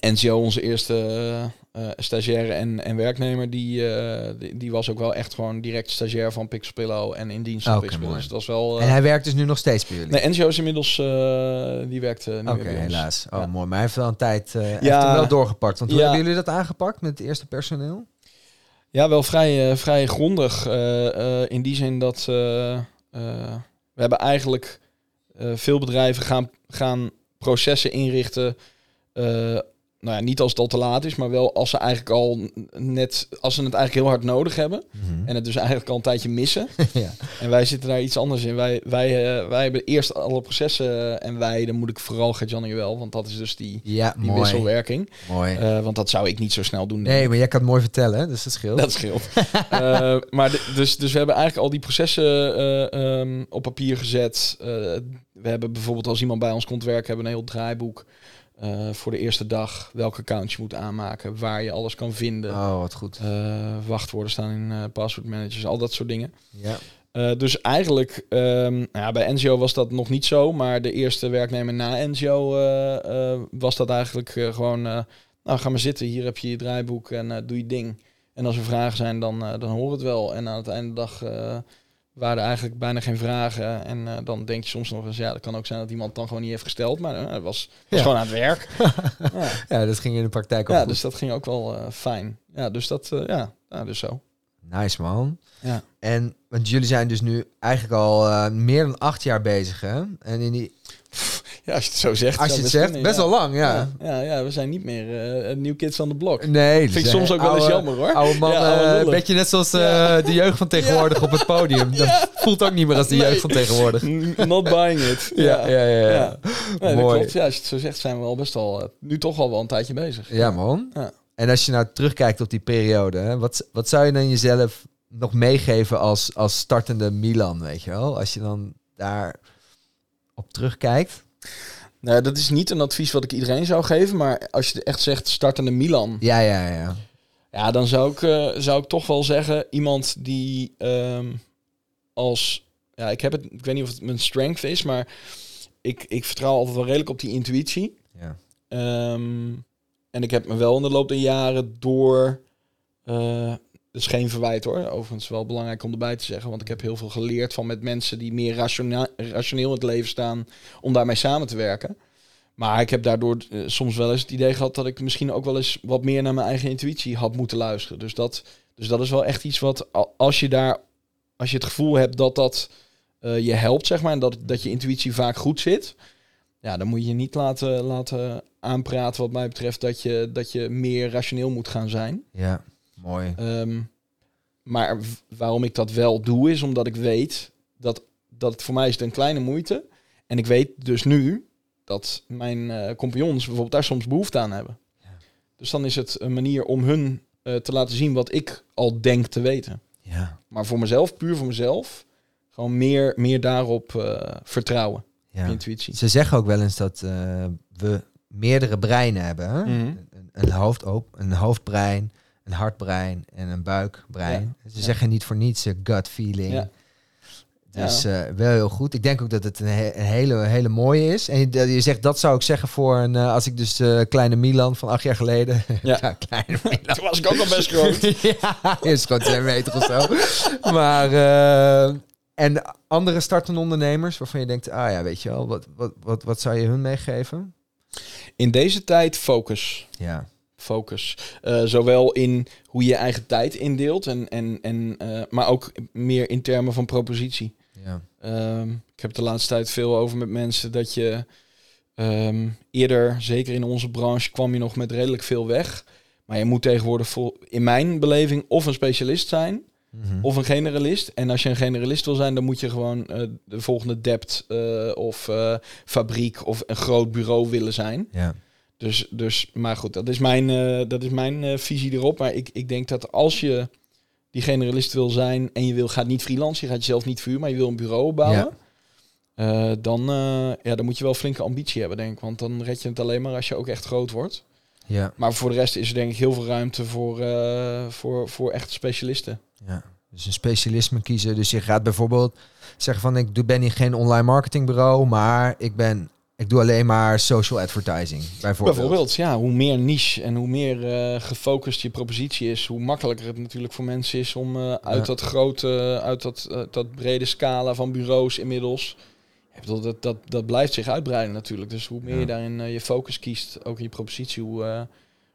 Speaker 2: NCO, onze eerste eh, eh, stagiaire en, en werknemer, die, eh, die, die was ook wel echt gewoon direct stagiair van Pixpillow en in dienst van Pixpillow.
Speaker 1: mooi.
Speaker 2: Dus dat was wel...
Speaker 1: En hij werkt dus nu nog steeds bij jullie?
Speaker 2: Nee, is inmiddels, die werkt niet
Speaker 1: Oké,
Speaker 2: meer bij ons.
Speaker 1: helaas. Oh,
Speaker 2: Ja.
Speaker 1: mooi. Maar hij heeft wel een tijd uh,
Speaker 2: Ja.
Speaker 1: hem wel doorgepakt. Want hoe
Speaker 2: Ja.
Speaker 1: hebben jullie dat aangepakt met het eerste personeel?
Speaker 2: Ja, wel vrij, vrij grondig. in die zin dat we hebben eigenlijk veel bedrijven gaan, gaan processen inrichten. Eh, nou ja, niet als het al te laat is, maar wel als ze eigenlijk al net, als ze het eigenlijk heel hard nodig hebben. En het dus eigenlijk al een tijdje missen.
Speaker 1: ja.
Speaker 2: En wij zitten daar iets anders in. Wij, wij, eh, wij hebben eerst alle processen en wij, dan moet ik vooral Gert-Jan Joël, want dat is dus die,
Speaker 1: ja,
Speaker 2: die
Speaker 1: mooi.
Speaker 2: wisselwerking.
Speaker 1: mooi.
Speaker 2: Eh, want dat zou ik niet zo snel doen.
Speaker 1: nee,
Speaker 2: ik.
Speaker 1: maar jij kan het mooi vertellen, hè? dus dat scheelt.
Speaker 2: Dat scheelt. Eh, maar de- dus, dus we hebben eigenlijk al die processen eh, ehm, op papier gezet. Eh, we hebben bijvoorbeeld als iemand bij ons komt werken, hebben we een heel draaiboek eh, voor de eerste dag. Welke account je moet aanmaken, waar je alles kan vinden.
Speaker 1: Oh, wat goed.
Speaker 2: Eh, wachtwoorden staan in eh password managers, al dat soort dingen.
Speaker 1: Ja.
Speaker 2: Dus eigenlijk, ehm, nou ja, bij NGO was dat nog niet zo, maar de eerste werknemer na NGO was dat eigenlijk gewoon, nou ga maar zitten, hier heb je je draaiboek en doe je ding. En als er vragen zijn, dan, dan hoor het wel. En aan het einde de dag waren eigenlijk bijna geen vragen. En eh, dan denk je soms nog eens, ja, dat kan ook zijn dat iemand dan gewoon niet heeft gesteld, maar het was, was
Speaker 1: Ja.
Speaker 2: gewoon aan het werk. ja.
Speaker 1: ja, dat ging in de praktijk ook
Speaker 2: ja,
Speaker 1: goed.
Speaker 2: dus dat ging ook wel eh, fijn. Ja, dus dat, ja, ja, dus zo.
Speaker 1: Nice, man.
Speaker 2: Ja.
Speaker 1: En, want jullie zijn dus nu eigenlijk al meer dan acht jaar bezig, hè? En in die,
Speaker 2: Ja, als je het zo zegt.
Speaker 1: als je het
Speaker 2: best
Speaker 1: zegt, best wel lang, ja.
Speaker 2: Ja, ja, we zijn niet meer eh New Kids on the Block.
Speaker 1: Nee,
Speaker 2: Vind ik soms ook wel eens jammer hoor.
Speaker 1: Oude man,
Speaker 2: Ja, lullig.
Speaker 1: beetje net zoals eh, de jeugd van tegenwoordig op het podium. Dat voelt ook niet meer als de
Speaker 2: Nee.
Speaker 1: jeugd van tegenwoordig.
Speaker 2: Not buying it.
Speaker 1: Ja, ja, ja. ja.
Speaker 2: Nee, dat
Speaker 1: Mooi.
Speaker 2: klopt. Ja, als je het zo zegt, zijn we al best al nu toch al wel een tijdje bezig.
Speaker 1: Ja, man. En als je nou terugkijkt op die periode, hè, wat, wat zou je dan jezelf nog meegeven als, als startende Milan, weet je wel? Als je dan daar op terugkijkt.
Speaker 2: Nou, dat is niet een advies wat ik iedereen zou geven, maar als je echt zegt startende Milan,
Speaker 1: Ja, ja, ja.
Speaker 2: ja, dan zou ik, eh, zou ik toch wel zeggen iemand die ehm, als, ja, ik heb het, ik weet niet of het mijn strength is, maar ik, ik vertrouw altijd wel redelijk op die intuïtie.
Speaker 1: ja.
Speaker 2: Ehm, en ik heb me wel in de loop der jaren door... eh is geen verwijt hoor. Overigens wel belangrijk om erbij te zeggen. Want ik heb heel veel geleerd van met mensen die meer rationeel in het leven staan. Om daarmee samen te werken. Maar ik heb daardoor eh, soms wel eens het idee gehad dat ik misschien ook wel eens wat meer naar mijn eigen intuïtie had moeten luisteren. Dus dat, dus dat is wel echt iets wat als je daar, als je het gevoel hebt dat dat eh, je helpt, zeg maar, en dat, dat je intuïtie vaak goed zit. Ja, dan moet je niet laten, laten aanpraten wat mij betreft dat je, dat je meer rationeel moet gaan zijn.
Speaker 1: Ja, mooi.
Speaker 2: Ehm, maar waarom ik dat wel doe, is omdat ik weet dat, dat het voor mij is het een kleine moeite. En ik weet dus nu dat mijn eh, compagnons bijvoorbeeld daar soms behoefte aan hebben.
Speaker 1: Ja.
Speaker 2: Dus dan is het een manier om hun eh, te laten zien wat ik al denk te weten.
Speaker 1: Ja,
Speaker 2: Maar voor mezelf, puur voor mezelf, gewoon meer, meer daarop eh, vertrouwen.
Speaker 1: ja.
Speaker 2: Intuïtie.
Speaker 1: Ze zeggen ook wel eens dat we meerdere breinen hebben. Hè?
Speaker 2: Mhm.
Speaker 1: een, een, hoofd ook, een hoofdbrein, een hartbrein en een buikbrein. Ze zeggen niet voor niets eh, gut feeling.
Speaker 2: Ja.
Speaker 1: Dus eh, wel heel goed. Ik denk ook dat het een, he- een hele, hele mooie is. En je, je zegt, dat zou ik zeggen voor een, eh, als ik dus kleine Milan van acht jaar geleden.
Speaker 2: Ja.
Speaker 1: kleine Milan.
Speaker 2: Toen was ik ook al best groot.
Speaker 1: ja, is gewoon twee meter of zo. maar, en andere startende ondernemers waarvan je denkt, ah ja, weet je wel, wat, wat, wat, wat zou je hun meegeven?
Speaker 2: In deze tijd focus.
Speaker 1: Ja,
Speaker 2: focus. Eh, zowel in hoe je je eigen tijd indeelt, en, en, en, eh, maar ook meer in termen van propositie.
Speaker 1: ja,
Speaker 2: Ehm, ik heb het de laatste tijd veel over met mensen dat je ehm, eerder, zeker in onze branche, kwam je nog met redelijk veel weg. Maar je moet tegenwoordig vol, in mijn beleving of een specialist zijn
Speaker 1: Mhm.
Speaker 2: of een generalist. En als je een generalist wil zijn, dan moet je gewoon eh, de volgende dept of fabriek of een groot bureau willen zijn.
Speaker 1: ja.
Speaker 2: Dus, dus, maar goed, dat is mijn, eh, dat is mijn eh, visie erop. Maar ik, ik denk dat als je die generalist wil zijn en je wil, gaat niet freelance, je gaat jezelf niet vuur, maar je wil een bureau bouwen.
Speaker 1: Ja.
Speaker 2: eh, dan, ja, dan moet je wel flinke ambitie hebben, denk ik. Want dan red je het alleen maar als je ook echt groot wordt.
Speaker 1: ja.
Speaker 2: Maar voor de rest is er denk ik heel veel ruimte voor, voor, voor echte specialisten.
Speaker 1: Ja, dus een specialisme kiezen. Dus je gaat bijvoorbeeld zeggen van ik ben hier geen online marketingbureau, maar ik ben ik doe alleen maar social advertising. Bijvoorbeeld.
Speaker 2: Bijvoorbeeld, ja, hoe meer niche en hoe meer eh, gefocust je propositie is, hoe makkelijker het natuurlijk voor mensen is om eh, uit
Speaker 1: Ja.
Speaker 2: dat grote, uit dat, eh, dat brede scala van bureaus inmiddels. Ik bedoel, dat, dat, dat blijft zich uitbreiden natuurlijk. Dus hoe meer
Speaker 1: Ja.
Speaker 2: je daarin je focus kiest, ook in je propositie, hoe,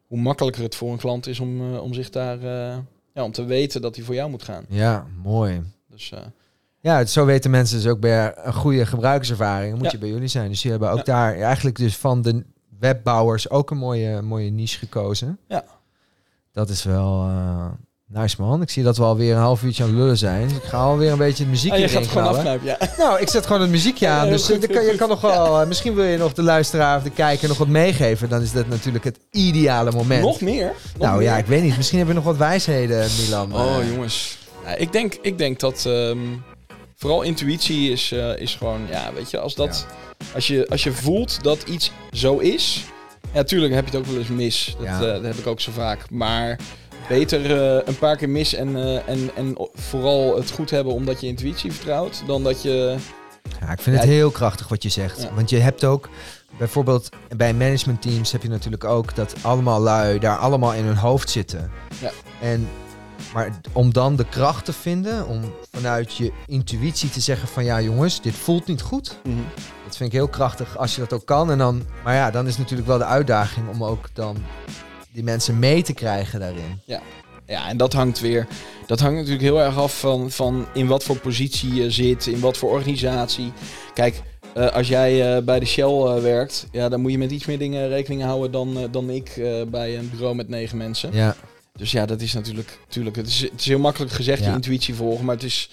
Speaker 2: hoe makkelijker het voor een klant is om, om zich daar, ja, om te weten dat hij voor jou moet gaan.
Speaker 1: Ja, mooi.
Speaker 2: Dus
Speaker 1: Ja, het- zo weten mensen dus ook bij een goede gebruikerservaring. Moet
Speaker 2: Ja.
Speaker 1: je bij jullie zijn. Dus jullie hebben ook
Speaker 2: Ja.
Speaker 1: daar eigenlijk dus van de webbouwers ook een mooie, mooie niche gekozen.
Speaker 2: Ja.
Speaker 1: Dat is wel eh, nice man. Ik zie dat we alweer een half uurtje aan het lullen zijn. Dus ik ga alweer een beetje het muziek
Speaker 2: ah, je gaat het gewoon ja.
Speaker 1: Nou, ik zet gewoon het muziekje aan.
Speaker 2: Ja,
Speaker 1: dus
Speaker 2: goed,
Speaker 1: eh, dan kan, je kan nog wel. eh, misschien wil je nog de luisteraar of de kijker nog wat meegeven. Dan is dat natuurlijk het ideale moment.
Speaker 2: Nog meer? Nog
Speaker 1: nou ja, ik weet niet. Misschien hebben we nog wat wijsheden, Milan.
Speaker 2: Oh jongens. Ja, ik, denk, ik denk dat ehm, vooral intuïtie is, eh, is gewoon, ja, weet je, als, dat, als, je, als je voelt dat iets zo is. Ja, tuurlijk heb je het ook wel eens mis. Dat,
Speaker 1: Ja.
Speaker 2: eh, dat heb ik ook zo vaak. Maar beter eh, een paar keer mis en, en, en vooral het goed hebben omdat je intuïtie vertrouwt. Dan dat je.
Speaker 1: Ja, ik vind het
Speaker 2: Ja,
Speaker 1: heel krachtig wat je zegt.
Speaker 2: Ja.
Speaker 1: Want je hebt ook, bijvoorbeeld bij managementteams heb je natuurlijk ook dat allemaal lui daar allemaal in hun hoofd zitten.
Speaker 2: Ja.
Speaker 1: En, maar om dan de kracht te vinden, om vanuit je intuïtie te zeggen van ja jongens, dit voelt niet goed. Dat vind ik heel krachtig als je dat ook kan. En dan, maar ja, dan is natuurlijk wel de uitdaging om ook dan die mensen mee te krijgen daarin.
Speaker 2: Ja, en dat hangt weer. Dat hangt natuurlijk heel erg af van, van in wat voor positie je zit, in wat voor organisatie. Kijk, eh, als jij eh, bij de Shell eh, werkt, ja, dan moet je met iets meer dingen rekening houden dan, dan ik bij een bureau met negen mensen.
Speaker 1: Ja,
Speaker 2: Dus ja, dat is natuurlijk. natuurlijk het, is, het is heel makkelijk gezegd
Speaker 1: Ja.
Speaker 2: je intuïtie volgen, maar het is,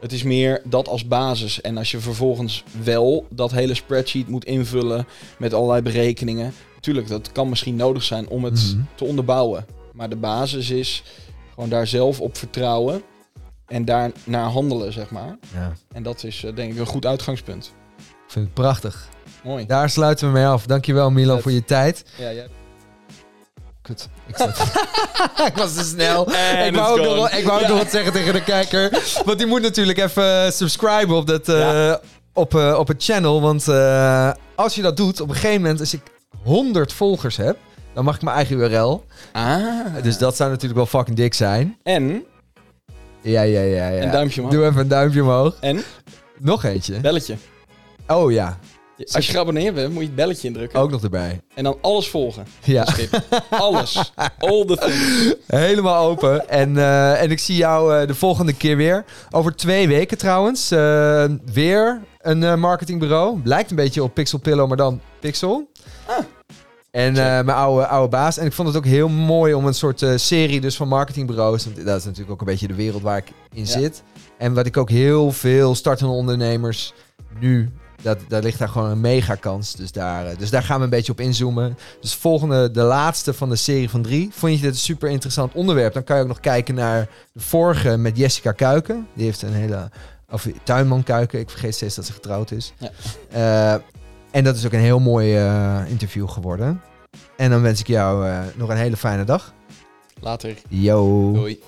Speaker 2: het is meer dat als basis. En als je vervolgens wel dat hele spreadsheet moet invullen met allerlei berekeningen. Natuurlijk, dat kan misschien nodig zijn om het
Speaker 1: Mhm.
Speaker 2: te onderbouwen. Maar de basis is gewoon daar zelf op vertrouwen en daar naar handelen, zeg maar.
Speaker 1: ja.
Speaker 2: En dat is eh, denk ik een goed uitgangspunt.
Speaker 1: Ik vind het prachtig.
Speaker 2: Mooi.
Speaker 1: Daar sluiten we mee af. Dankjewel Milan
Speaker 2: Vet.
Speaker 1: voor je tijd.
Speaker 2: Ja, ja.
Speaker 1: Kut. Ik, zat... ik was te snel.
Speaker 2: En
Speaker 1: ik wou, ook nog, ik wou ook
Speaker 2: Ja.
Speaker 1: nog wat zeggen tegen de kijker. Want die moet natuurlijk even subscriben op, dat, eh,
Speaker 2: Ja.
Speaker 1: op, eh, op het channel. Want eh, als je dat doet, op een gegeven moment, als ik 100 volgers heb, dan mag ik mijn eigen URL.
Speaker 2: Ah.
Speaker 1: Dus dat zou natuurlijk wel fucking dik zijn.
Speaker 2: En
Speaker 1: Ja, ja, ja, ja.
Speaker 2: een duimpje omhoog.
Speaker 1: Doe even een duimpje omhoog.
Speaker 2: En
Speaker 1: Nog eentje.
Speaker 2: belletje.
Speaker 1: Oh ja,
Speaker 2: Als je geabonneerd bent, moet je het belletje indrukken.
Speaker 1: ook nog erbij.
Speaker 2: En dan alles volgen.
Speaker 1: Ja,
Speaker 2: Skip. Alles. All the things.
Speaker 1: helemaal open. En, eh, en ik zie jou eh, de volgende keer weer. Over twee weken trouwens. eh, weer een marketingbureau. Lijkt een beetje op Pixel Pillow, maar dan Pixel.
Speaker 2: Ah.
Speaker 1: En mijn oude, oude baas. En ik vond het ook heel mooi om een soort serie dus van marketingbureaus. Want dat is natuurlijk ook een beetje de wereld waar ik in
Speaker 2: Ja.
Speaker 1: zit. En wat ik ook heel veel startende ondernemers nu... Dat, daar ligt daar gewoon een mega kans. Dus daar, eh, dus daar gaan we een beetje op inzoomen. Dus volgende, de laatste van de serie van drie. Vond je dit een super interessant onderwerp? Dan kan je ook nog kijken naar de vorige met Jessica Kuiken. Die heeft een hele... Of tuinman Kuiken. Ik vergeet steeds dat ze getrouwd is.
Speaker 2: Ja.
Speaker 1: Eh, en dat is ook een heel mooi eh, interview geworden. En dan wens ik jou nog een hele fijne dag.
Speaker 2: Later.
Speaker 1: Yo.
Speaker 2: Doei.